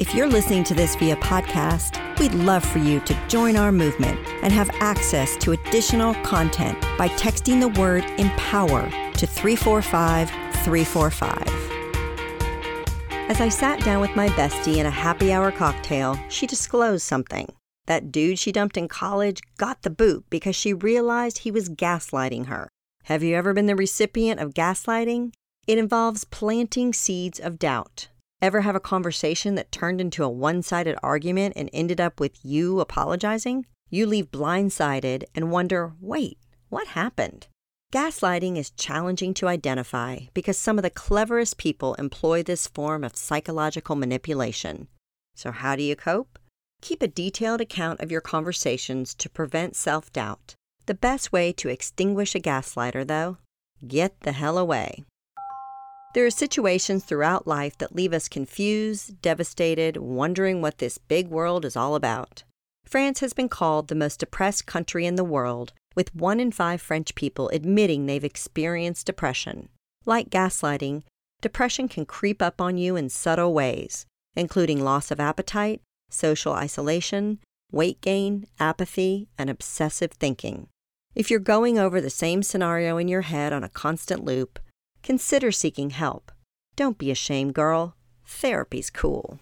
If you're listening to this via podcast, we'd love for you to join our movement and have access to additional content by texting the word empower to 345 345. As I sat down with my bestie in a happy hour cocktail, she disclosed something. That dude she dumped in college got the boot because she realized he was gaslighting her. Have you ever been the recipient of gaslighting? It involves planting seeds of doubt. Ever have a conversation that turned into a one sided argument and ended up with you apologizing? You leave blindsided and wonder wait, what happened? Gaslighting is challenging to identify because some of the cleverest people employ this form of psychological manipulation. So, how do you cope? Keep a detailed account of your conversations to prevent self doubt. The best way to extinguish a gaslighter, though, get the hell away. There are situations throughout life that leave us confused, devastated, wondering what this big world is all about. France has been called the most depressed country in the world, with one in five French people admitting they've experienced depression. Like gaslighting, depression can creep up on you in subtle ways, including loss of appetite, social isolation, weight gain, apathy, and obsessive thinking. If you're going over the same scenario in your head on a constant loop, consider seeking help. Don't be ashamed, girl. Therapy's cool.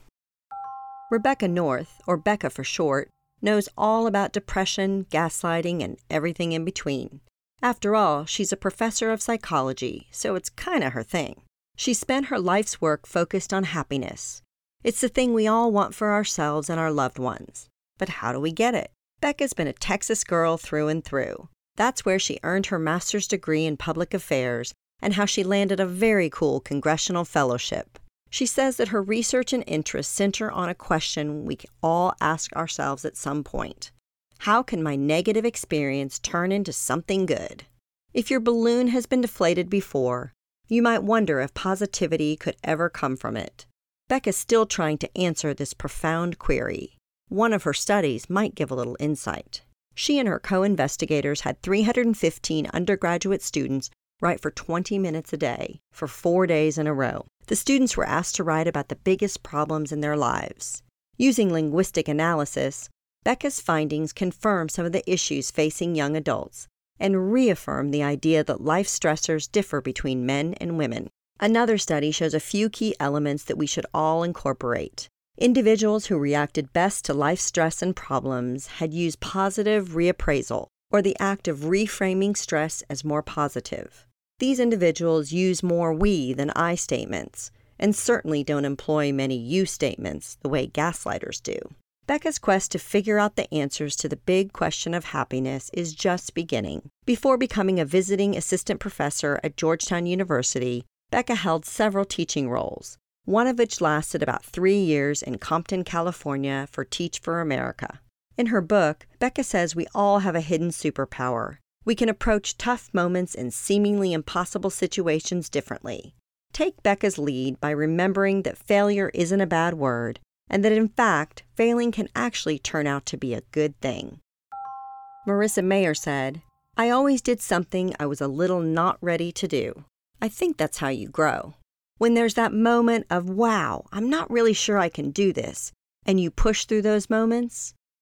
Rebecca North, or Becca for short, knows all about depression, gaslighting, and everything in between. After all, she's a professor of psychology, so it's kinda her thing. She spent her life's work focused on happiness, it's the thing we all want for ourselves and our loved ones. But how do we get it? Becca's been a Texas girl through and through. That's where she earned her master's degree in public affairs and how she landed a very cool congressional fellowship. She says that her research and interests center on a question we all ask ourselves at some point How can my negative experience turn into something good? If your balloon has been deflated before, you might wonder if positivity could ever come from it. Becca's still trying to answer this profound query. One of her studies might give a little insight. She and her co investigators had 315 undergraduate students write for 20 minutes a day for four days in a row. The students were asked to write about the biggest problems in their lives. Using linguistic analysis, Becca's findings confirm some of the issues facing young adults and reaffirm the idea that life stressors differ between men and women. Another study shows a few key elements that we should all incorporate. Individuals who reacted best to life stress and problems had used positive reappraisal, or the act of reframing stress as more positive. These individuals use more we than I statements, and certainly don't employ many you statements the way gaslighters do. Becca's quest to figure out the answers to the big question of happiness is just beginning. Before becoming a visiting assistant professor at Georgetown University, Becca held several teaching roles, one of which lasted about three years in Compton, California for Teach for America. In her book, Becca says we all have a hidden superpower. We can approach tough moments and seemingly impossible situations differently. Take Becca's lead by remembering that failure isn't a bad word, and that in fact, failing can actually turn out to be a good thing. Marissa Mayer said, I always did something I was a little not ready to do. I think that's how you grow. When there's that moment of, wow, I'm not really sure I can do this, and you push through those moments,